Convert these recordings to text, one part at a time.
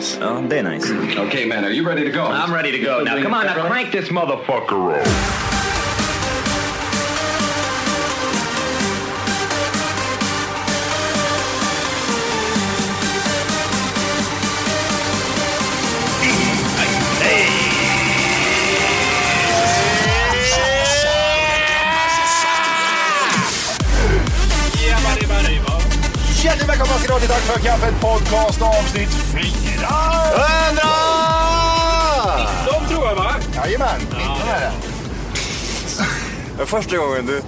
nice. Ja, det är nice. okay, man, are you ready to go? I'm ready to go. Now, come on, now crank this motherfucker up. Hjärtligt välkomna ska ni vara till Tack för kaffet podcast avsnitt 4! Andra! De tror jag va? Jajamän, 19 är det. Det var första gången du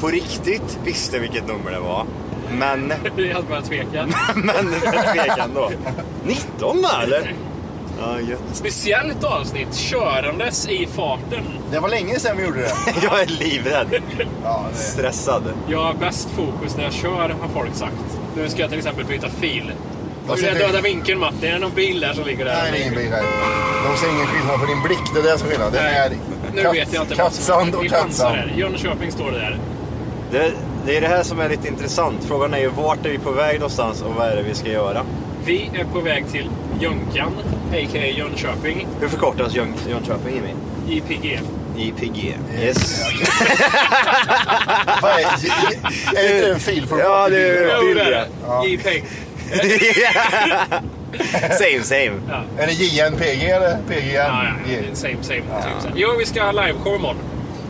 på riktigt visste vilket nummer det var. Men, Det är allt bara tvekan. men med tvekan då. 19 va, eller? Ja, gött. Speciellt avsnitt, körandes i farten. Det var länge sedan vi gjorde det. Jag är livrädd. Ja, det... Stressad. Jag har bäst fokus när jag kör, har folk sagt. Nu ska jag till exempel byta fil. Hur är döda vinkeln Matti? Är det någon bil där som ligger där? Nej, det är ingen bil här. De ser ingen skillnad på din blick, det är det som är skillnaden. Det är Nu katt- vet jag inte. kattsand och kattsand. Jönköping står det där. Det, det är det här som är lite intressant. Frågan är ju vart är vi på väg någonstans och vad är det vi ska göra? Vi är på väg till Jönkan, a.k.a. Jönköping, Hur förkortas Jön, Jönköping Jimmy? IPG. JPG. Yes. Vad är, är det en fil för Ja, det är det. JPEG. Same same. Är det JNPG eller PGN? Ja, ja. Same, same. same, same. Jo, vi ska ha liveshow imorgon.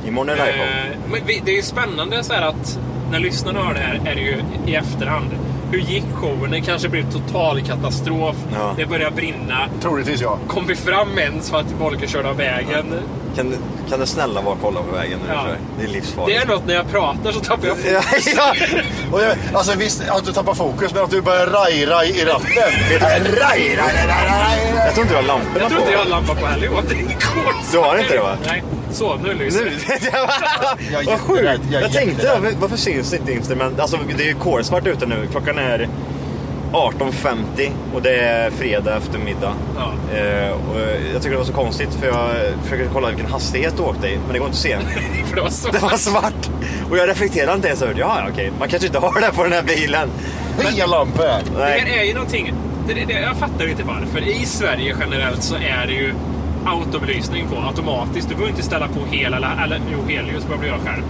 Imorgon är det live Eh, men vi, det är ju spännande så här att när lyssnarna hör det här är det ju i efterhand. Hur gick showen? Det kanske blev total katastrof. Ja. Det började brinna. Troligtvis ja. Kom vi fram ens för att Volker körde av vägen? Kan, du- kan du snälla vara och kolla på vägen du Ja. Det är Det livsfarligt. är något när jag pratar så tappar jag Ja, fokus. ja. Och jag, alltså visst att du tappar fokus, men att du börjar raj-raj i ratten. Raj, raj, raj, raj, Jag tror inte du har lamporna Jag tror på. inte jag har lampa på heller. Det är. Du har inte det, va? Nej. Så, nu lyser Nu, det. Jag är Vad sjukt! jag Jag tänkte, varför- syns det inte instrument? Alltså det är ju kolsvart ute nu. Klockan är 18.50 och det är fredag eftermiddag. Ja. Eh, och jag tycker det var så konstigt för jag försökte kolla vilken hastighet du åkte i, men det går inte att se. För det var så. Det var svart! Och jag reflekterade inte ens över det. Ja, ja, okej, man kanske inte har det på den här bilen. Inga lampor. Det här är ju någonting. Det, det, det, jag fattar ju inte varför. I Sverige generellt så är det ju autobelysning på automatiskt. Du behöver inte ställa på hel eller, eller jo, helljus behöver du göra själv.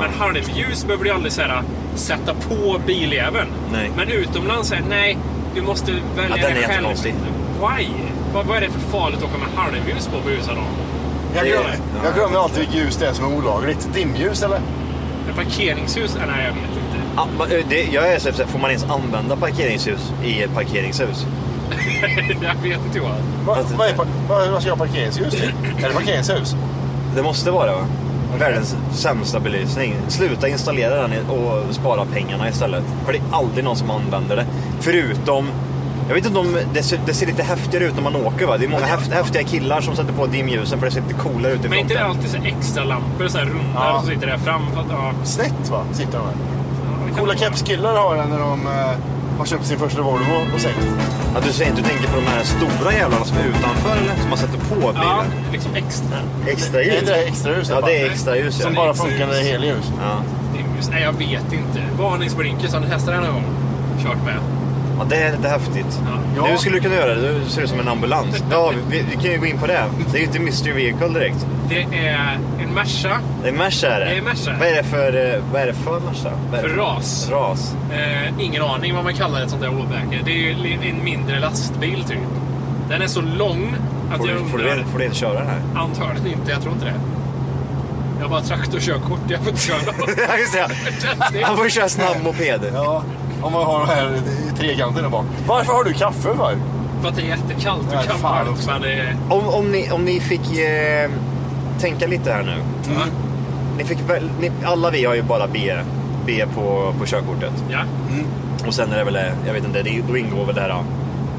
Men halvljus behöver du aldrig så här, sätta på biljäveln. Nej. Men utomlands är nej, du måste välja Ja, den är det själv. Why? Vad, vad är det för farligt att åka med halvljus på på USA då? Jag Det- glömmer, ja. jag glömmer alltid vilket ljus det är som är olagligt. Dimljus eller? Ett parkeringshus? Nej, jag vet inte. Ah, eh, det, jag är så får man ens använda parkeringshus i ett parkeringshus? jag vet inte Johan. Va, vad, är, vad, vad ska jag ha parkeringsljus till? Är det parkeringshus? Det måste vara va? Världens sämsta belysning. Sluta installera den och spara pengarna istället. För det är aldrig någon som använder det. Förutom, jag vet inte om det ser, det ser lite häftigare ut när man åker va? Det är många häft, häftiga killar som sätter på dimljusen för det ser lite coolare ut i Men inte det fronten. alltid så extra lampor så här runda Ja. som sitter där fram? För att, ja, Snett va? Sitter de här. vet Coola kepskillar har den när de eh, har köpt sin första Volvo och sänkt. Ja, du, säger, du tänker på de här stora jävlarna som är utanför eller? Som man sätter på bilen? Ja, liksom extra. Extra Är ljus? inte det extra ljus? Ja, det är extra ljus. Som ja. bara funkar när det är helljus. Ja. Nej, jag vet inte. Varningsblinkers, har ni testat den någon gång? Kört med? Ja, det är lite häftigt. Ja. Du skulle kunna göra det. Du ser ut som en ambulans. Ja, vi, vi kan ju gå in på det. Det är ju inte Mystery Vehicle direkt. Det är en Merca Det är Merca är det. Det är Merca. Vad är det för, eh, vad är det för Merca? Vad är det för ras. Ras. Eh, ingen aning vad man kallar ett sånt där åbäke. Det är ju en mindre lastbil typ. Den är så lång att Får jag du, får, undrar... du, får du inte köra den här? Antagligen inte, jag tror inte det. Jag har bara traktorkörkort, jag får inte köra just det. Han får köra snabb moped. Ja, om man har de här trekanten där bak. Varför har du kaffe för? För att det är jättekallt Nej, och fan gammalt. också. Men det. Om, om, ni, om ni fick eh, tänka lite här nu. Ni fick väl, ni, alla vi har ju bara B, B på, på körkortet. Ja, Och sen är det väl, eh, jag vet inte, det, då ingår väl det här. ja.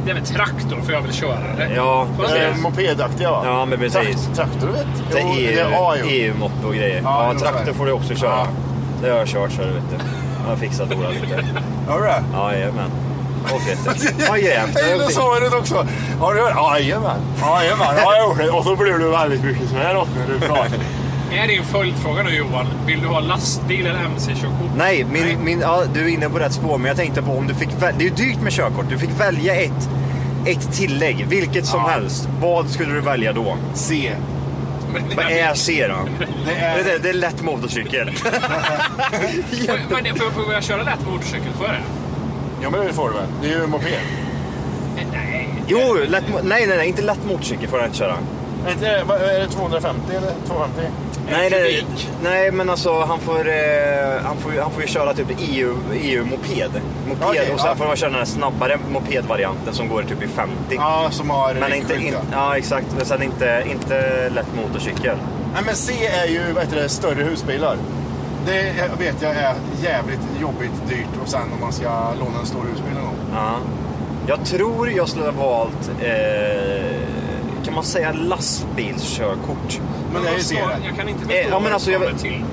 det är väl traktor för jag vill köra det. Ja, Det är mopedaktiga va? Ja, men precis. Trakt- traktor vet Det är EU, det är A, jo. EU-moppe och grejer. Ja, Ja, det är traktor får du också köra. Ja. Det har jag kört så du vet du. Jag har fixat Ola lite. Har du det? Ja, jajamän. Och Peter. Ja, grävt. Jag gillar svaret också. Har du hört? Jajamän. Jajamän, ja, jag har gjort det. Och så blir du väldigt mycket så här också när du pratar. Är din följdfråga nu Johan, vill du ha lastbil eller mc-körkort? Nej, min, min, ja, du är inne på rätt spår, men jag tänkte på om du fick välja. Det är ju dyrt med körkort. Du fick välja ett, ett tillägg, vilket som Ja. helst. Vad skulle du välja då? C. Vad är C då? Det är- Det, är, det är lätt motorcykel. Men det- får, får jag köra lätt motorcykel för det? Ja men det får du väl? Det är ju moped. Eh, Nej. Jo, lätt, mo- nej, nej, nej, inte lätt motorcykel får du inte köra. Är, inte, det- vad- är det 250 eller 250? Nej, nej, nej, men alltså han får, eh, han får, han får ju köra typ EU, EU-moped. Moped, Okej, och sen ja. får man köra den här snabbare mopedvarianten som går typ i 50. Ja, som har Men inte, in, ja. exakt, men sen inte, inte lätt motorcykel. Nej men C är ju vad heter det, större husbilar. Det vet jag är jävligt jobbigt dyrt och sen om man ska låna en stor husbil någon gång. Ja. Jag tror jag skulle ha valt, eh, kan man säga lastbilskörkort? Men Vad- det. Jag kan inte Eh, förstå ja, men alltså, jag till.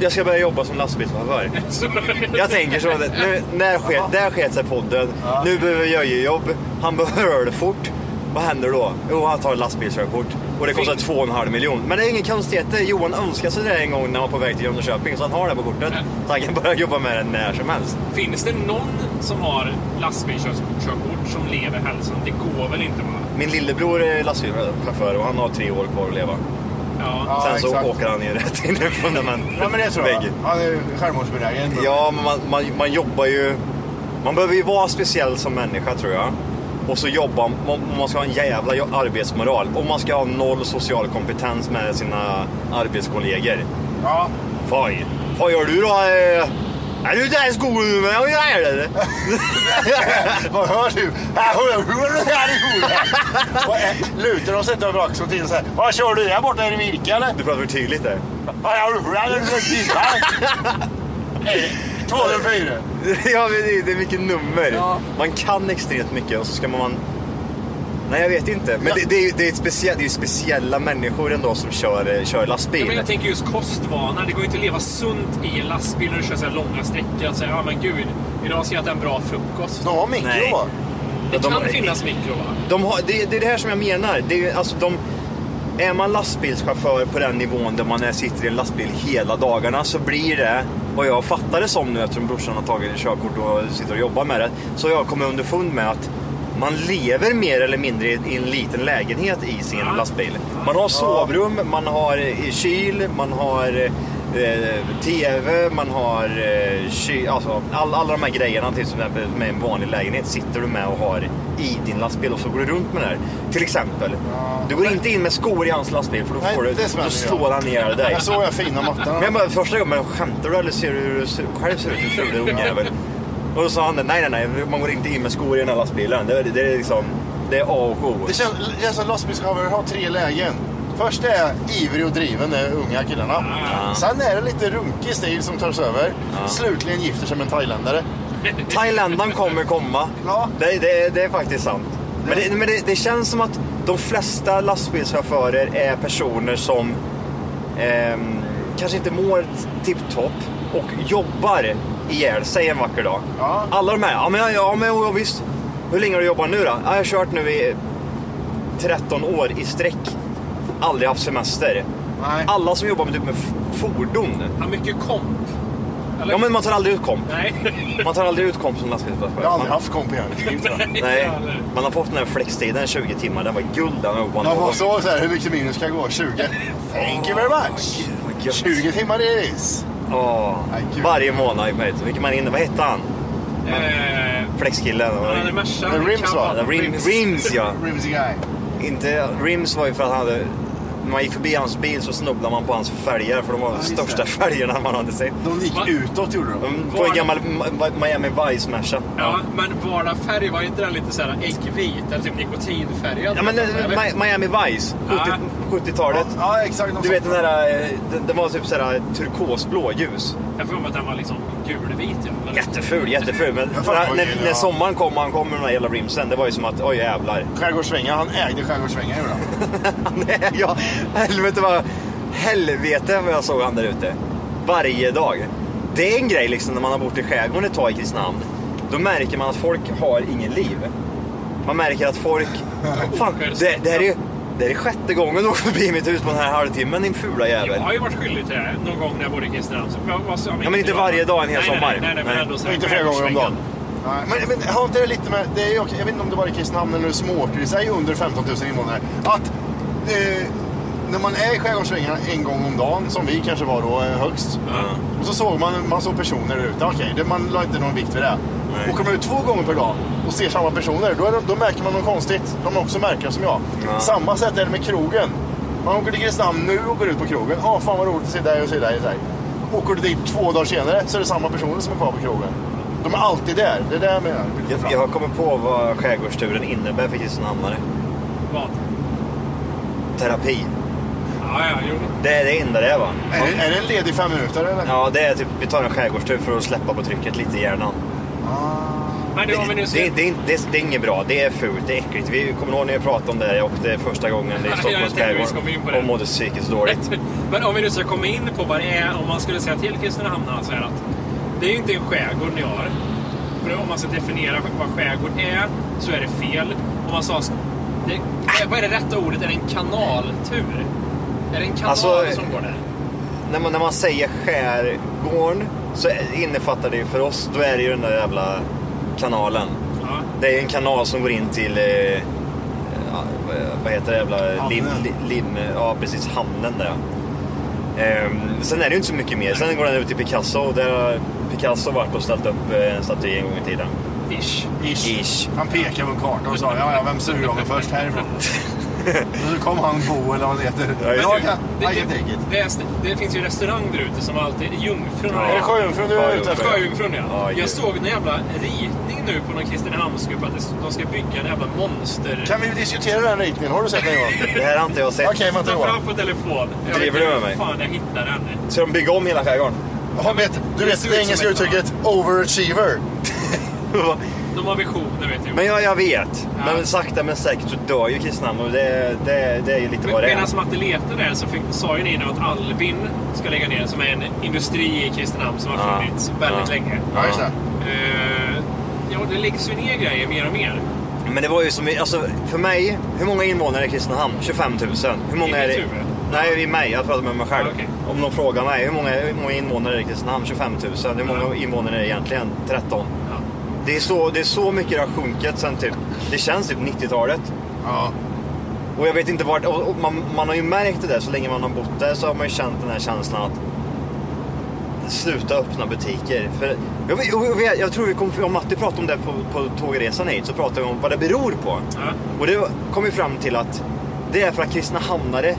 Jag ska börja jobba som lastbilschaufför. Jag tänker så, att nu, när sker, där sket sig podden. Nu behöver jag jobb. Han behöver det fort. Vad händer då? Jo, han tar lastbilskörkort. Och det kostar två och en halv miljon. Men det är ingen konstigheter. Johan önskade sig det en gång när han var på väg till Jönköping. Så han har det på kortet. Så han kan börja jobba med det när som helst. Finns det någon som har lastbilskörkort som lever hälsan? Det går väl inte va? Min lillebror är lastbilschaufför och han har tre år kvar att leva. Ja. Ja, Sen så exakt. åker han ju rätt in i en fundament. Ja men det tror jag. vägg. Han är självmordsbenägen. Ja, men man, man, man jobbar ju... Man behöver ju vara speciell som människa tror jag. Och så jobba, man, man ska ha en jävla arbetsmoral. Och man ska ha noll social kompetens med sina arbetskollegor. Ja. Foj. Vad gör du då? Är du där i skolan nu? Jag är det. Vad hör du? Här hör du du. Vad Lutar de sig inte över axeln till så här. Vad kör du där borta? Är det virke eller? Du pratar för tydligt där. Du hur 204. ja, men det, är- det är mycket nummer. Man kan extremt mycket och så ska man... Nej, jag vet inte. Men Ja. det, det, är, det, är ett speciell, det är speciella människor ändå som kör, eh, kör lastbil. Ja, men jag tänker just kostvanor. Det går ju inte att leva sunt i en lastbil när du kör så här långa sträckor. Att säga, ja men gud, idag ska jag äta en bra frukost. De har mikro Nej. va? Det de- kan finnas mikro va? De har, det, det är det här som jag menar. Det är, alltså, de, är man lastbilschaufför på den nivån där man är, sitter i en lastbil hela dagarna så blir det, vad jag fattar det som nu eftersom brorsan har tagit körkort och sitter och jobbar med det, så har jag kommit underfund med att man lever mer eller mindre i en liten lägenhet i sin lastbil. Man har sovrum, man har eh, kyl, man har eh, TV, man har eh, kyl, alltså all, alla de här grejerna till exempel med en vanlig lägenhet sitter du med och har i din lastbil och så går du runt med det här. Till exempel, du går inte in med skor i hans lastbil för då, Nej, får du, det smäller då slår han ner dig. Jag såg jag fina mattorna. Men jag bara, första gången, skämtar du eller ser du hur du själv ser ut? Du fula ungjävel. Och då sa han, nej nej nej, man går inte in med skor i den här lastbilen. Det, är- det är liksom, det är A och O. Det känns, det känns som lastbilschaufförer har tre lägen. Först är ivrig och driven, de unga killarna. Sen är det lite runkig stil som tar sig över. Slutligen gifter sig med en thailändare. Thailändaren kommer komma. Ja. Det, det, det är faktiskt sant. Men, det, men det, det känns som att de flesta lastbilschaufförer är personer som ehm, kanske inte mår tipptopp och jobbar ihjäl sig en vacker dag. Alla de här, ja men, ja, men ja, visst. Hur länge har du jobbat nu då? Ja, jag har kört nu i 13 år i sträck. Aldrig haft semester. Alla som jobbar med, typ med fordon. Har mycket komp. Eller? Ja men man tar aldrig ut komp. Nej. Man tar aldrig ut komp som lastbilschaufför. Jag har aldrig Man- haft komp i hela. Nej, man har fått den här flextiden 20 timmar. Den var guld den var på De var så, så här, hur mycket minus ska jag gå? 20? Thank you very much. 20 timmar det is. Åh, varje månad. Vet, vilken man inne, vad hette han? Eh, Flexkillen. han hade Merca. Men Rims va? Ja, Rim, Rims ja. Rimsy guy. Inte, Rims var ju för att han hade... När man gick förbi hans bil så snubblade man på hans fälgar för de var de just största fälgarna man hade sett. De gick utåt gjorde de. Mm, På en gammal Ma- Miami Vice Merca. Ja, men vardagsfärg var inte den lite såhär äggvit eller typ nikotinfärgad? Ja men eh, Eller? Mi- Miami Vice, 70 Ja. 70-talet. Ja, exakt. Du vet den där, eh, den, den var typ såhär turkosblå ljus. Jag får för mig att den var liksom gulvit. Ja. Eller? Jätteful, jätteful. Men Jag fattar när, vad när, ja. sommaren kom och han kom med de där jävla rimsen, det var ju som att oj jävlar. Skärgårdssvängar, han ägde skärgårdssvängar gjorde han. Ja, helvete vad, helvete vad jag såg han där ute. Varje dag. Det är en grej liksom när man har bott i skärgården ett tag i Kristinehamn. Då märker man att folk har ingen liv. Man märker att folk... Fan, det, det, här är, det är sjätte gången du åker förbi mitt hus på den här halvtimmen din fula Jag jävel. har ju varit skyldig till det någon gång när jag bodde i Kristinehamn. Så vad- vad sa vi? Ja men inte varje dag en hel nej, sommar. Nej, nej, nej, men ändå så Inte flera gånger om dagen. Nej, Men, men har inte det lite med, det är, också- jag vet inte om det bara är Kristinehamn eller småorter i sig under 15 000 invånare. Att eh, när man är i skärgårdssvängarna en gång om dagen, som vi kanske var då eh, högst. Och så såg man, man såg personer där ute. Okej, det- man la inte någon vikt vid det. Nej. Åker man ut två gånger per dag och ser samma personer, då, är de, då märker man något konstigt. De är också märken som jag. Ja. Samma sätt är det med krogen. Man åker till Kristinehamn nu och går ut på krogen. Ja, fan vad roligt att se dig och se dig och se dig. Åker du dit två dagar senare så är det samma personer som är kvar på krogen. De är alltid där. Det är det jag menar. Jag, jag har kommit på vad skärgårdsturen innebär för kristinehamnare. Vad? Terapi. Ja, ja, jo. Det är det enda det är va? Är det, är det en ledig fem minuter eller? Ja, det är typ, vi tar en skärgårdstur för att släppa på trycket lite i hjärnan. Men det, vi Det, det, det, det är inget bra, det är fult, det är äckligt. Vi kommer ihåg när jag pratade om det, jag åkte första gången i Stockholms vi skärgård och mådde psykiskt dåligt. Men om vi nu ska komma in på vad det är, om man skulle säga till Kristinehamnarna så är att det är ju inte en skärgård ni har. För om man ska definiera vad skärgård är så är det fel. Om man sa... Det, vad är det rätta ordet? Är det en kanaltur? Är det en kanal Alltså, som går där? när, man, när man säger skärgården så innefattar det ju för oss, då är det ju den där jävla kanalen. Ja. Det är en kanal som går in till, eh, vad- heter det jävla, lim, lim, ja precis, hamnen där. Ehm, sen är det ju inte så mycket mer. Sen går den ut till Picasso och där har Picasso varit och ställt upp eh, en staty en gång i tiden. Ish. Ish. Ish. Han pekade på en karta och sa ja, ja, vem suger mig först härifrån? och så kom han Bo eller vad det heter. Ja, det. kan, Det, det, det, det finns ju restaurang där ute som alltid... Jungfrun Ja. Är det Sjöjungfrun du är ute efter? Sjöjungfrun ja. Ja, Jag såg en jävla ritning nu på någon Kristinehamnsgrupp att de ska bygga en jävla monster... Kan vi diskutera den ritningen? Har du sett den Johan? Det här har inte jag sett. Okej, vänta Ta fram på telefon. Jag Driver du med mig? fan jag hittar den. Ska de bygga om hela skärgården? Jaha, vet, du Det vet det engelska uttrycket overachiever. De har visioner vet du. Men jag, jag vet. Ja. Men sakta men säkert så dör ju Kristinehamn och det, det, det är ju lite vad det är. Medan Matte letade där så fick, sa ju ni nu att Albin ska lägga ner, som är en industri i Kristinehamn som har Ja. funnits väldigt Ja. länge. Ja, just det. Eh, det läggs ju ner grejer mer och mer. Men det var ju som, alltså för mig, hur många invånare är Kristinehamn? 25 000. Hur många I är det? huvud? Nej, i mig. Jag pratar med mig själv. Ja, okej. Om någon frågar mig, hur många, hur många invånare är det i Kristinehamn? 25 000. Hur många invånare är det egentligen? 13. Ja. Det är, så, det är så mycket det har sjunkit sen typ, det känns typ 90-talet. Ja. Och jag vet inte vart, och och man, man har ju märkt det där så länge man har bott där så har man ju känt den här känslan att sluta öppna butiker. För, jag, jag, jag tror vi kom, om Matti pratade om det på, på tågresan hit så pratade vi om vad det beror på. Ja. Och det kom vi fram till att det är för att kristna hamnare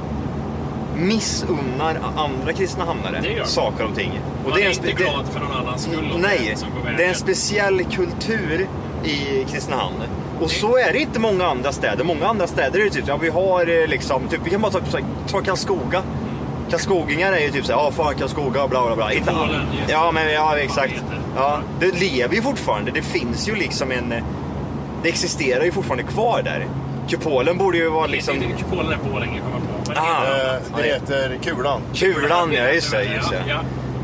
missunnar andra kristna hamnare Det saker och ting. Och Man är, en inte det- glad för någon annans skull. Nej, det det är en speciell kultur i Kristinehamn. Och så är det inte många andra städer. Många andra städer är det typ, ja vi har eh, liksom, typ, vi kan bara ta, ta, ta Karlskoga. Karlskogingar är ju typ såhär, ja fan Karlskoga, bla bla bla. Inte all-. Ja men ja exakt. Ja, det lever ju fortfarande. Det finns ju liksom en, eh, det existerar ju fortfarande kvar där. Kupolen borde ju vara liksom, Det är inte Kupolen är Borlänge kommer jag på. Ah. Det heter Kulan. kulan, ja just det. Just det.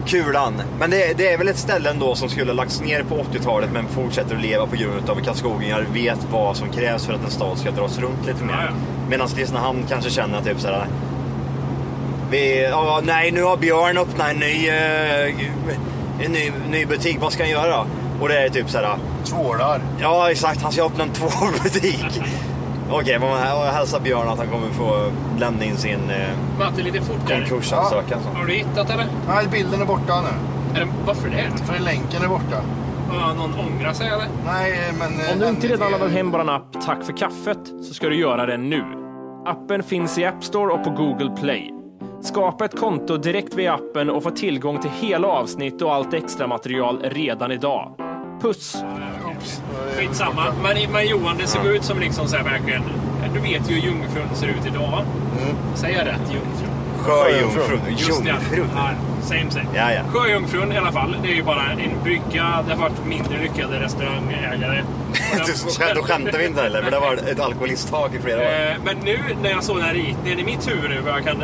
Kulan. Men det, det är väl ett ställe ändå som skulle ha lagts ner på 80-talet men fortsätter att leva på grund av att karlskogingar vet vad som krävs för att en stad ska dras runt lite mer. Medan Kristinehamn kanske känner typ såhär... Vi, ja, nej, nu har Björn öppnat en ny, eh, en ny, ny butik. Vad ska han göra? Och det är typ såhär... Tvålar. Ja, exakt. Han ska öppna en tvålbutik. Okej, men här- och hälsa Björn att han kommer få lämna in sin eh, Matte, lite fortare. konkursansökan. så. Har du hittat eller? Nej, bilden är borta nu. Är det, varför det? För länken är borta. Ja, någon ångrar sig eller? Nej, men... Om du inte redan laddat hem vår app Tack för kaffet så ska du göra det nu. Appen finns i App Store och på Google Play. Skapa ett konto direkt via appen och få tillgång till hela avsnitt och allt extra material redan idag. Puss! Skitsamma. Men, men Johan, det såg ut som liksom så här verkligen... Du vet ju hur jungfrun ser ut idag. Säger jag rätt? Jungfrun? Sjöjungfrun. Just det. Jungfrun. Ja, same same. Ja, ja. Sjöjungfrun i alla fall. Det är ju bara en brygga. Det har varit mindre lyckade restaurangägare. Då skämtar vi inte heller, för det var ett alkoholisttag i flera år. Eh, Men nu när jag såg den här ritningen i mitt huvud nu, vad jag kan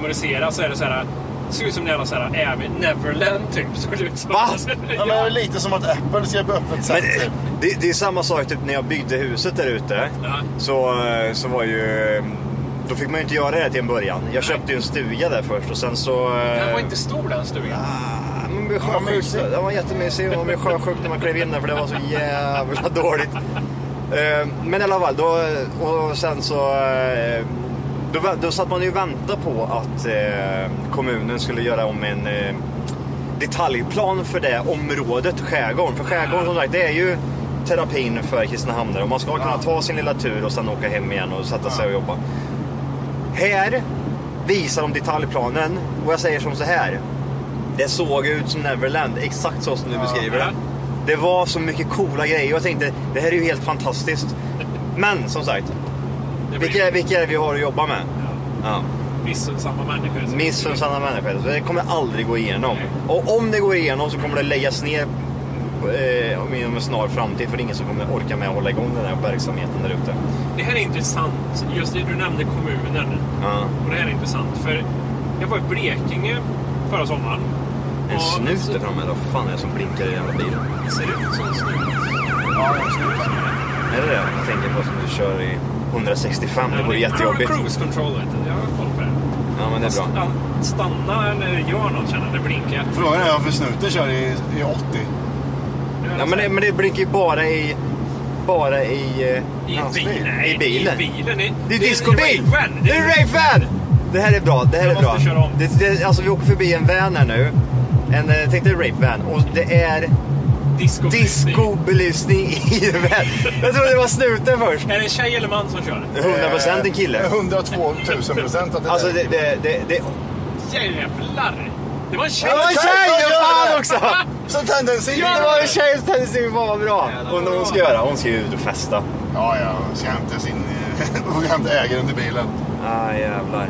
Memorisera så är det så här. Det ser ut som en jävla så här även Neverland typ. Såg det ut som. Va? Ja, men lite som att Apple ska öppna ett center. det, det är samma sak typ när jag byggde huset där ute. Så, eh, så var ju... Då fick man ju inte göra det till en början. Jag köpte ju en stuga där först och sen så... eh, Den var inte stor den stugan. Men det var sjukt. Den var jättemysig och det var sjukt när man klev in där för det var så jävla dåligt. Eh, Men i alla fall, då, och sen så... Då, då satt man ju och väntade på att eh, kommunen skulle göra om en eh, detaljplan för det området, skärgården. För skärgården som sagt, det är ju terapin för Kristinehamnare och man ska kunna ta sin lilla tur och sen åka hem igen och sätta sig och jobba. Här visar de detaljplanen och jag säger som så här. Det såg ut som Neverland, exakt så som du beskriver det. Det var så mycket coola grejer och jag tänkte det här är ju helt fantastiskt. Men som sagt, vilka, vilka är det vi har att jobba med? Ja. Missunnsamma människor. Missunnsamma människor. Så det kommer aldrig gå igenom. Och om det går igenom så kommer det läggas ner eh, om inom en snar framtid för det är ingen som kommer orka med att hålla igång den här verksamheten där ute. Det här är intressant. Just det, du nämnde kommunen. Ja. Och det här är intressant för jag var i Blekinge förra sommaren. En snut där framme, vad fan är det som blinkar i den jävla bilen? Det ser ut som en snut. Ja, en snut. Är det det? Jag tänker på som du kör i 165, det vore Ja, jättejobbigt. Cruise control. Jag har koll på det. Ja men det är bra. Sta- Stanna eller gör något känner det blinkar. Frågan är varför snuten kör i, i 80. Ja, men, det, men det blinkar ju bara i... Bara i... eh, I en landsbygd. bil? Nej, I bilen. i bilen. Det- Det är discobil! Det är rave-van! Det här är bra, det här Jag är bra. måste köra om. Det, det, alltså vi åker förbi en van här nu. En, eh, tänk dig en rape-van. Och det är discobelysning i. Jag trodde det var snuten först. Är det en tjej eller man som kör? 100% en kille. 102 000 procent att det Alltså är. det, det, det, det, Jävlar! Det var en tjej! Det var en tjej! Ja, fan också! Så tendensin. Ja, det var en tjej som tänkte sig vad bra. Undrar vad hon ska göra. Hon ska ju ut och festa. Ja, ja. Ska hämta sin... Och hämta ägaren till bilen. Ah, jävlar.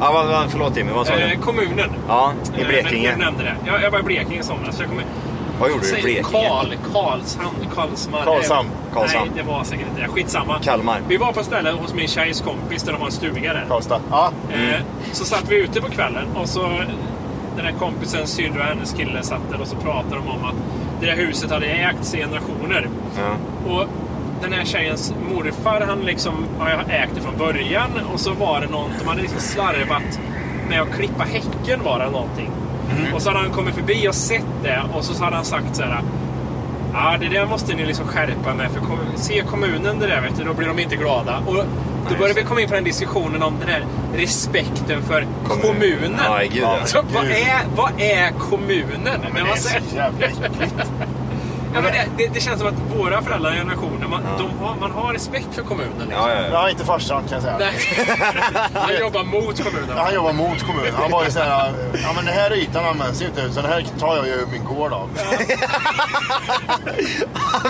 Ah, vad, vad, förlåt Timmy, vad sa du? Eh, kommunen. Ja, i Eh, Blekinge. Jag nämnde det. Jag, jag var i Blekinge i somras. så Jag kommer... Vad gjorde du i Blekinge? Karl, Karlshamn, Karlsmar. Karlshamn. Karlshamn. Nej, det var säkert inte det. Skitsamma. Kalmar. Vi var på stället hos min tjejs kompis där de har en stuga där. Karlstad. Ja. Eh, så satt vi ute på kvällen och så den här kompisen syrra och hennes kille satt där och så pratade de om att det där huset hade ägts i generationer. Ja. Och den här tjejens morfar, han liksom har jag ägt det från början. Och så var det någon, de hade liksom slarvat med att klippa häcken var det någonting. Och så hade han kommit förbi och sett det och så hade han sagt så här. Ja, det där måste ni liksom skärpa med. För kom, se kommunen det där, vet du, då blir de inte glada. Och då börjar vi komma in på den diskussionen om den här respekten för kommunen. Ja, gud, ja. Så, vad, är, vad är kommunen? När det man är så jävla äckligt. Ja, men det, det, det känns som att våra föräldrar generationer, man, de har, man har respekt för kommunen. Liksom. Ja, ja, ja. Ja, inte farsan kan jag säga. Nej. Han jobbar mot kommunen. Han jobbar mot kommunen. Han var ju såhär, ja men den här ytan används ju inte, så den här tar jag ju min gård av.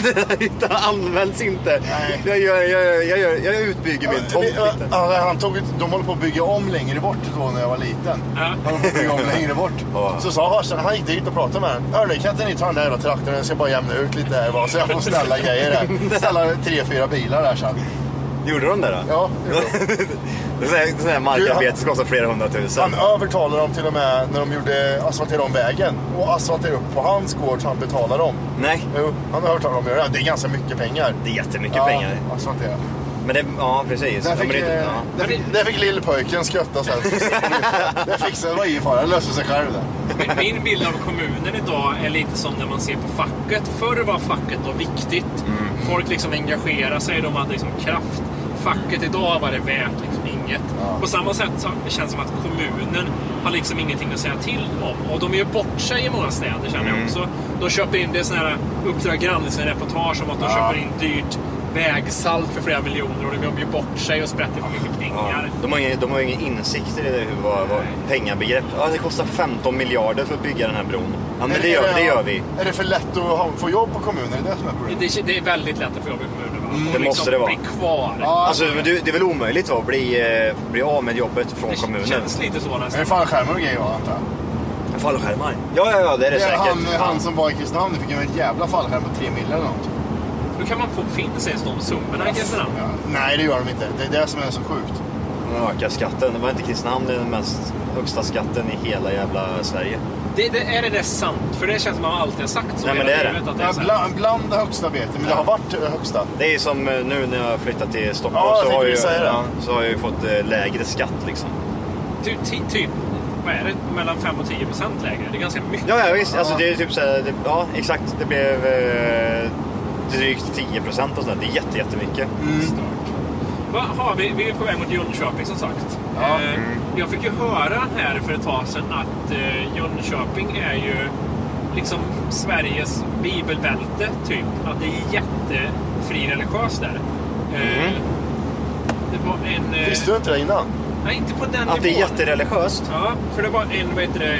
Den här ytan används inte. Jag, gör, jag, gör, jag, gör, jag utbygger min tomt Ja, lite. ja, han tog, de håller på att bygga om längre bort då när jag var liten. Ja. Han håller på att bygga om längre bort. Så sa farsan, han gick dit och pratade med honom. Hörni, kan inte ni ta den där jävla traktorn? Jag ska bara jämna ut lite här bara, så jag får ställa grejer där. Ställa tre, fyra bilar där sen. Gjorde de det då? Ja, Det är sån här- här markarbete som kostar flera hundratusen. Han övertalade dem till och med när de gjorde asfalterade om vägen och asfalterade upp på hans gård så han betalade dem. Nej. Jo, han övertalade dem att göra det. Det är ganska mycket pengar. Det är jättemycket ja, pengar. Asfaltera. Men det, ja precis. Där Ja, fick, men det, eh, ja. där fick, där fick lillpojken skötta sen. Det fixade, var ingen fara. Det löste sig själv där. Min- Min bild av kommunen idag är lite som när man ser på facket. Förr var facket då viktigt. Folk liksom engagerade sig, de hade liksom kraft. Facket idag var det värt liksom inget. På samma sätt så känns det som att kommunen har liksom ingenting att säga till om. Och de gör bort sig i många städer känner jag också. De köper in, det är sådana här Uppdrag granskning-reportage om att de Ja. köper in dyrt vägsalt för flera miljoner och de gör ju bort sig och sprätter för mycket pengar. De har ingen, de har ingen insikter i det, hur, vad, vad pengabegrepp. Ja, det kostar 15 miljarder för att bygga den här bron. Ja, men Är det gör, det gör vi. Är det för lätt att ha, få jobb på kommunen? Är det det som är problemet? Det, det är väldigt lätt att få jobb i kommunen. Mm, det liksom måste det vara. Bli kvar. Alltså, men du, det är väl omöjligt va, att bli, eh, bli av med jobbet från kommunen? känns lite så Är nästan. det fallskärmar och grejer antar jag? Fallskärmar? Ja, ja, ja, det är det, säkert. han, han som var i Kristinehamn fick ju en jävla fallskärm på tre mil eller något. Då kan man få finna sig i de summorna i Kristinehamn. Ja. Nej, det gör de inte. Det är det som är så sjukt. De ökar skatten. Det var inte Kristinehamn det är den mest högsta skatten i hela jävla Sverige. Det, det, är det där sant? För det känns som man alltid har sagt så. Nej, men det är det. Att det Ja, är så här. bland, bland det högsta vet jag, men det har varit det högsta. Det är som eh, nu när jag har flyttat till Stockholm Ja, så, har jag, ja, så har jag ju fått eh, lägre skatt liksom. Typ, ty, typ, vad är det? Mellan 5 och 10 procent lägre. Det är ganska mycket. Ja, ja visst. Alltså, det är typ så här, det, ja exakt. Det blev eh, drygt 10 procent och sådär. Det är jätte, jättemycket. Vad har vi? Vi är på väg mot Jönköping som sagt. Ja. Eh, Jag fick ju höra här för ett tag sedan att eh, Jönköping är ju liksom Sveriges bibelbälte, typ. Att det är jättefri religiöst där. Eh, Det var en... eh, Visste du inte det innan? Nej, inte på den Att det är nivån. jättereligiöst. Ja, för det var en vad heter det,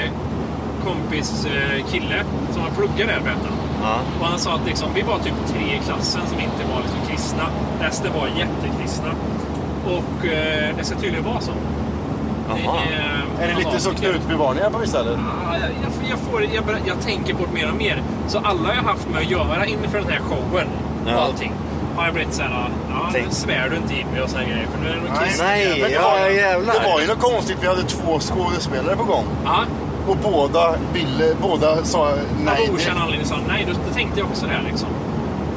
kompis eh, kille som var pluggade där berättade han. Ja. Och han sa att liksom, vi var typ tre i klassen som inte var liksom kristna. Resten var jättekristna. Och eh, det ska tydligen vara så. Jaha. Är det lite så Knutbyvarningar på vissa ställen? Ja, jag, jag, jag, får, jag, jag tänker på det mer och mer. Så alla jag haft med att göra inför den här showen och Ja. allting har jag blivit såhär, ja, Tänk. nu svär du inte in mig och här grejer. För nu är det nog kristna. Nej, Men det, ja, var, jävlar. det var ju något konstigt. Vi hade två skådespelare på gång. Ja, Och båda ville, båda sa nej. av okänd anledning sa nej. Då, tänkte jag också det här liksom.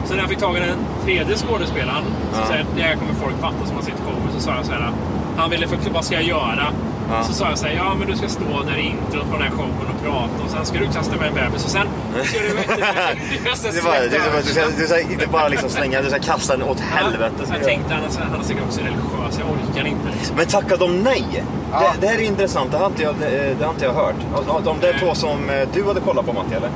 Så när jag fick tag i den tredje skådespelaren, så Ja. sa jag, det här kommer folk fatta som har sett showen, så sa jag så här. Han ville förklara, vad ska jag göra? Ja. Så sa jag så här, ja men du ska stå där i introt på den här showen och prata och sen ska du kasta med en bebis och sen ska du... du, Det var, var, du, ska, du ska inte bara liksom slänga, du ska kasta den åt helvete. Ja, jag tänkte, han, är- han är säkert också religiös, jag orkar inte liksom. Men tackade de nej? Det, det här är intressant, det har inte jag, det, det har inte jag hört. De, de där två som eh, du hade kollat på Matti, eller?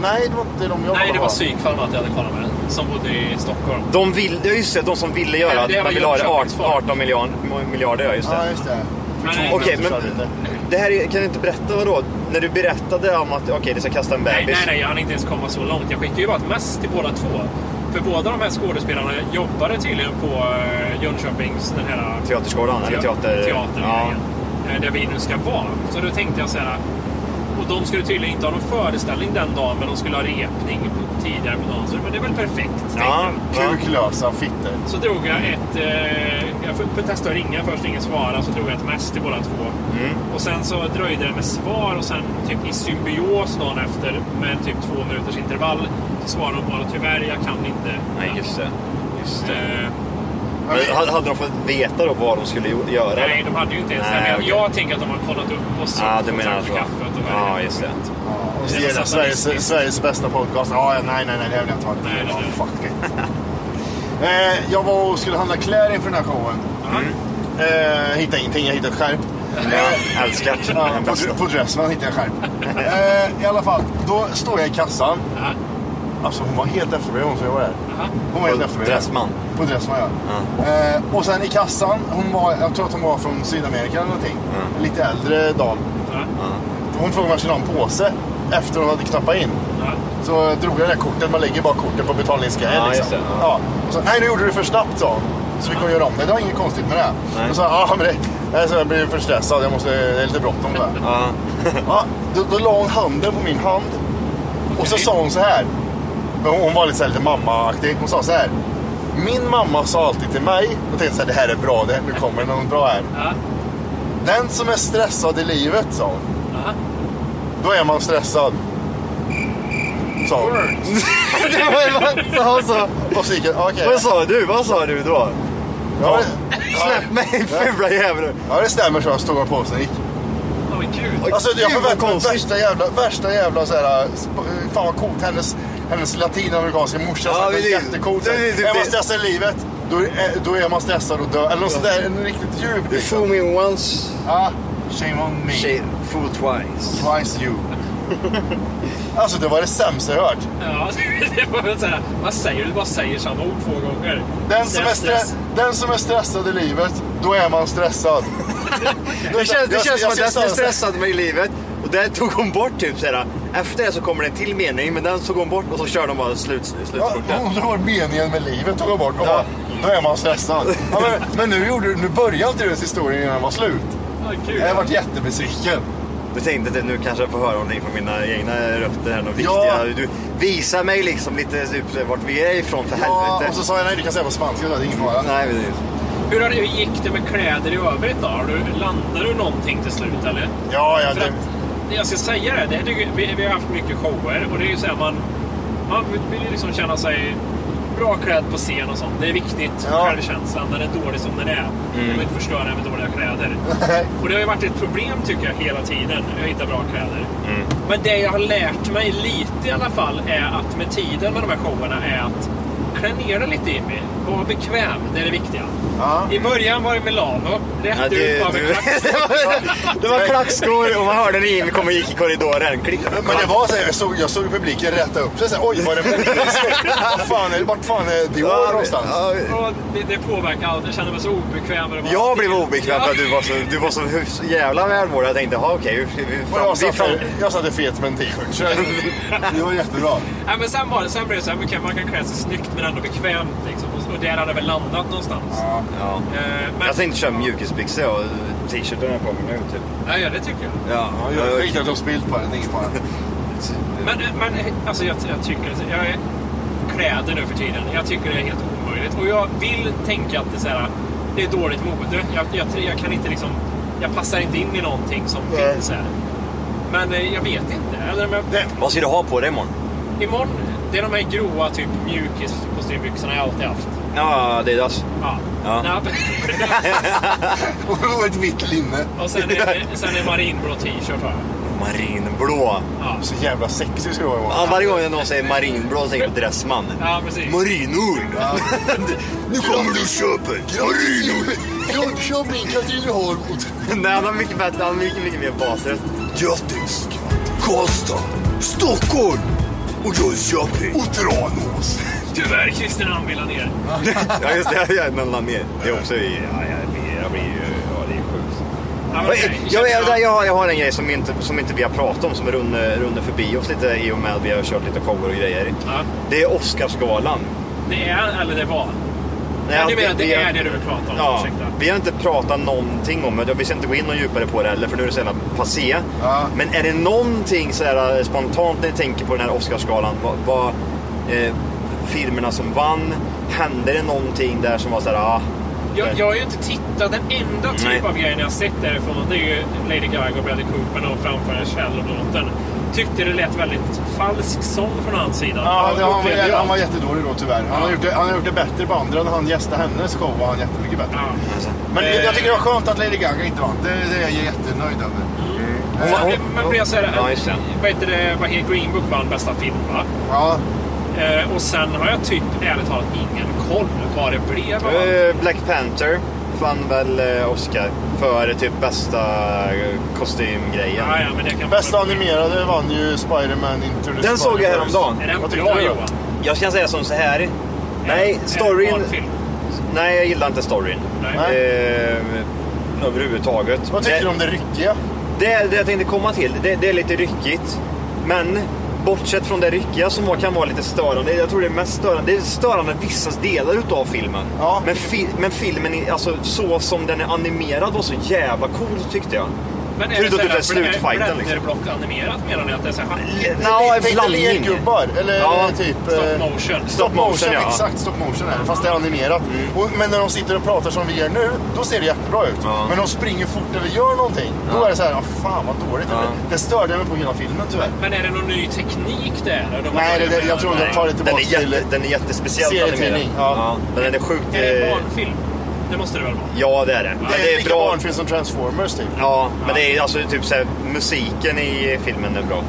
Nej, det var inte de jag Nej, det var psykfall att jag hade kollat med, som bodde i Stockholm. De vill, ja just det, de som ville göra Ja, det var man vill ha det Jönköpings 18, folk. 18 miljarder, miljarder, ja just det. Ja, just det. Okej, men det. här är, kan du inte berätta vad då? När du berättade om att okej, det ska kasta en Nej, bebis. nej, nej, jag hann inte ens komma så långt. Jag skickade ju bara ett mess till båda två. För båda de här skådespelarna jobbade tydligen på eh, Jönköpings den här Teaterskolan, eller teater... teater ja. eh, där vi nu ska vara. Så då tänkte jag så här. Och de skulle tydligen inte ha någon föreställning den dagen, men de skulle ha repning på, tidigare på dagen. Så men det är väl perfekt, Ja. Kuklösa fittor. Så drog jag ett... Eh, jag får testa att ringa först, ingen svarade. Så drog jag ett mess till båda två. Mm. Och sen så dröjde det med svar och sen typ i symbios dagen efter med typ två minuters intervall så svarade de bara tyvärr, jag kan inte. Nej, just det. Just det. Eh, Men hade, de fått veta då vad de skulle göra? nej, de hade ju inte ens Nej, det. Okej. Jag tänker att de har kollat upp och sett Ja, du menar så. kaffet och Ja, är just det. Och så något Sveriges. Sveriges bästa podcast. Ja, ja, nej, nej, nej, det vill jag inte ha. Nej, nej, Ja, nej. fuck it. eh, jag var och skulle handla kläder inför den här showen. Eh, hittade ingenting, jag hittade skärp. Ja, älskar det. Ja, på, på Dressman hittade jag skärp. eh, I alla fall, då står jag i kassan. Alltså hon var helt efterbliven hon som jobbade där. Hon var helt På efterbliven. Dressman? På Dressman ja. Eh, och sen i kassan, hon var, jag tror att hon var från Sydamerika eller någonting. En lite äldre dam. Hon frågade om jag skulle ha en påse efter hon hade knappat in. Så drog jag det där kortet, man lägger bara kortet på betalningsgrejen. Ja, liksom. ja. ja. Och så, nej nu gjorde du det för snabbt sa hon. Så vi kommer göra om det. Det var inget konstigt med det. Nej. Och så, ja men det, nej, så jag blev för stressad, jag måste, det är lite bråttom där. Ja. Ja, då, då la hon handen på min hand. Och så sa hon så här. Men Hon var lite, så här, lite mammaaktig. Hon sa så här. Min mamma sa alltid till mig. Och tänkte så här, det här är bra, det, nu kommer det något bra här. Den som är stressad i livet, sa hon. Då är man stressad. Sa hon. det var sa hon så. Och så gick jag, okej. Vad sa du? Vad sa du då? Ja, Släpp mig fula jävel. Ja, det stämmer så. Jag stod och på sig gick. Alltså, jag förväntade mig värsta jävla, värsta jävla så här, sp- fan vad coolt. Hennes, hennes latinamerikanska morsa, Ja, ja, det är- jättecoolt. det är- det- Är man stressad i livet, då är, då är man stressad och dör. Eller något sånt där, en riktigt djup. You fool me once, Ja, shame on me. shit, fool twice. Twice you. alltså det var det sämsta jag hört. Ja, det var väl så här, vad säger du? Bara säger samma ord två gånger. Den som, är Stress, den som är stressad i livet, då är man stressad. Det känns, det Jag- känns som jag att den som är stressad med i livet där tog hon bort typ såhär. Efter det så kommer det en till mening men den tog hon bort och så kör de bara slut, Ja, slutspurten. hon drar meningen med livet tog jag bort. Och bara, Då är man stressad. Ja, men, men nu, gjorde, du- nu började inte deras historia innan den var slut. Ja, gud. Jag har varit jättebesviken. Du tänkte att nu kanske jag får höra någonting från mina egna rötter här, något Ja. viktiga. Du visar mig liksom lite typ, vart vi är ifrån för Ja, helvete. och så sa jag nej, du kan säga på spanska, det är ingen fara. Nej, precis. Hur, har hur gick det med kläder i övrigt då? Har du, landade du någonting till slut eller? Ja, ja, För det, att, det jag ska säga det, det är, vi, vi har haft mycket shower och det är ju så här man, man vill ju liksom känna sig bra klädd på scen och sånt. Det är viktigt, Ja. självkänslan. Den är dålig som den är. Man vill inte förstöra den med dåliga kläder. Och det har ju varit ett problem tycker jag hela tiden, att hitta bra kläder. Men det jag har lärt mig lite i alla fall är att med tiden med de här showerna är att klä ner dig lite Jimmy. Var bekväm, det är det viktiga. Ja. I början var det Milano. Rätt Ja, det- ut bara med du- klackskor. Det var klackskor och man hörde när Jimmy kom och gick i korridoren. Klick. men det var så här, jag såg, jag såg publiken rätta upp sig. Oj, var det Vad fan är, vart fan är Dior någonstans? Ja, det, det påverkar allt. Jag kände mig så obekväm. och det var Jag stil. blev obekväm för att du var så, du var så jävla välmålad. Jag tänkte, okej. Och jag satt, fan- jag satt i fet med en t-shirt. Det var jättebra. Nej, men sen, var det, sen blev det så här, man kan klä sig snyggt men ändå bekvämt. Liksom. Och, där hade väl landat någonstans. Ja. Eh, men, Jag tänkte köra mjukisbyxor och t-shirten har jag på mig nu typ. ja, ja, det tycker jag. Ja, Ja, jag skit att jag spilt på den, ingen fara. Men, men alltså, jag, jag tycker jag är, kläder nu för tiden, jag tycker det är helt omöjligt. Och jag vill tänka att det är, så här, det är dåligt mode. Jag, jag, jag kan inte liksom, jag passar inte in i någonting som Nej. finns här. Men eh, jag vet inte. Eller, men, Det, Vad ska du ha på dig imorgon? imorgon, det är de här gråa typ mjukis kostymbyxorna jag alltid haft. Ja, det är das. Ja. Ja. Nej, och ett vitt linne. och sen är det sen är det marinblå t-shirt har jag. Marinblå. Ja. Så jävla sexig ska du vara Ja, varje gång någon säger marinblå så tänker jag på Dressman. ja, precis. Marinull! Nu kommer du Marinull. Jag köper in Katrineholm. Nej, han har mycket bättre, han har mycket, mycket mer basröst. Grattis. Karlstad. Stockholm. Och Jönköping. Och Tranås. Tyvärr Kristinehamn vill ha ner. Ja, just det. Jag jag la ner. Det är också. Ja, jag blir, jag blir ju... Ja, det är sjukt. Ja, Jag, jag, jag, ja. jag, har, en grej som inte, som inte vi har pratat om som runde, runde förbi oss lite i och med att vi har kört lite shower och grejer. Ja. Det är Oscarsgalan. Det är, eller det var. Nej, Ja, du menar att det vi har- är det du vill prata om? Ja, Ursäkta. vi har inte pratat någonting om det. Vi ska inte gå in och djupare på det heller för nu är det så jävla passé. Ja. Men är det någonting så här, spontant när ni tänker på den här Oscarsgalan, vad, vad eh, firmerna som vann, hände det någonting där som var så här, ah, Jag, jag har ju inte tittat. Den enda typ Nej. av grejen jag har sett därifrån det är ju Lady Gaga och Bradley Cooper och framför Shell-låten. tyckte det lät väldigt falsk sång från hans sida. Ja, det, han, var, han var jättedålig då tyvärr. Han, har Ja. gjort det, han har gjort det bättre på andra. När han gästade hennes show var han jättemycket bättre. Men Eh. jag tycker det var skönt att Lady Gaga inte vann. Det, det är jag jättenöjd över. Men, men blir jag säga Ja, just det. vad heter det, vad heter Green Book vann Eh, och sen har jag typ ärligt talat ingen koll vad det blev. va? Eh, Black Panther vann väl eh, Oscar för typ bästa eh, kostymgrejen. Ja, ja, men det kan Bästa animerade vann ju Spider-Man Into the Den såg jag häromdagen. Är den bra? Johan? Jag kan säga som så här. Nej, storyn... Nej, jag gillar inte storyn. Nej. Eh, överhuvudtaget. Vad tycker du om det ryckiga? Det, det jag tänkte komma till, det, det är lite ryckigt. Men bortsett från det ryckiga som var- kan vara lite störande, jag tror det är mest störande, det är störande vissa delar utav filmen. Ja. Men, fi, men filmen, alltså så som den är animerad var så jävla cool tyckte jag. Men är Förutom det typ så här slutfighten liksom. Animerat menar ni att det är så här? Nå, en Tänk dig blandning. lergubbar. Eller Ja, typ... Stop eh, motion. Stop motion, ja. exakt. Stop motion är det. Fast det är animerat. Och, men när de sitter och pratar som vi gör nu, då ser det jättebra ut. Ja. Men de springer fort eller gör någonting. Då är det så här, oh, fan vad dåligt. Ja. Det störde mig på hela filmen tyvärr. Men är det någon ny teknik där? De Nej, det, jag tror de tar det Den tillbaka är, jätte, till... den är jättespeciellt animerad. ja. men den är sjukt... Är det en eh, barnfilm? Det måste det väl vara? Ja, det är det. Det är, det är lika bra. barnfilm som Transformers typ. Ja, men det är alltså typ såhär, musiken i filmen är bra.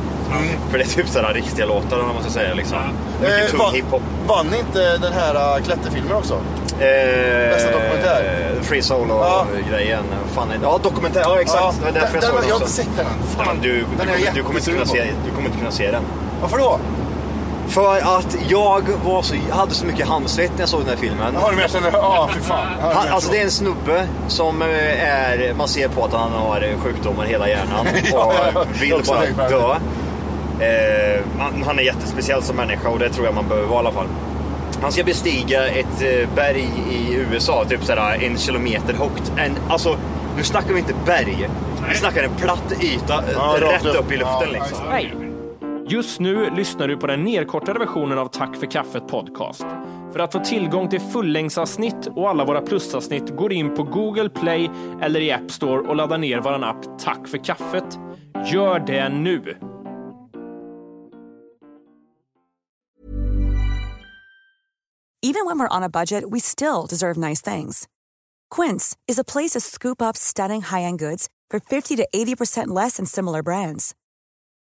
För det är typ sådär riktiga låtar om man ska säga liksom. Mycket Eh, tung vann- hiphop. Vann inte den här uh, klätterfilmen också? Eh, Bästa dokumentär. Free Ja. Solo-grejen. Fan, är- ja, dokumentär. Ja, exakt. det var därför jag såg den, den jag har också. inte sett den än. Ja, Fan, du, du, den jag kommer, du, kommer inte kunna se, du kommer inte kunna se den. Varför då? För att jag var så, hade så mycket handsvett när jag såg den här filmen. Har du med känner, ja fy fan. Han, alltså det är en snubbe som eh, är, man ser på att han har eh, sjukdomar i hela hjärnan Ja, och ja, ja. vill bara dö. Eh, han, han är jättespeciell som människa och det tror jag man behöver vara i alla fall. Han ska bestiga ett eh, berg i USA, typ sådär en kilometer högt. En, alltså, nu snackar vi inte berg. Vi snackar en platt yta Ja, rätt upp. upp i luften Ja, liksom. Hej! Just nu lyssnar du på den nedkortade versionen av Tack för kaffet podcast. För att få tillgång till fullängdsavsnitt och alla våra plusavsnitt går in på Google Play eller i App Store och laddar ner vår app Tack för kaffet. Gör det nu! Even when we're on a budget, we still deserve nice things. Quince is a place to scoop up stunning high-end goods for 50 to 80% less than similar brands.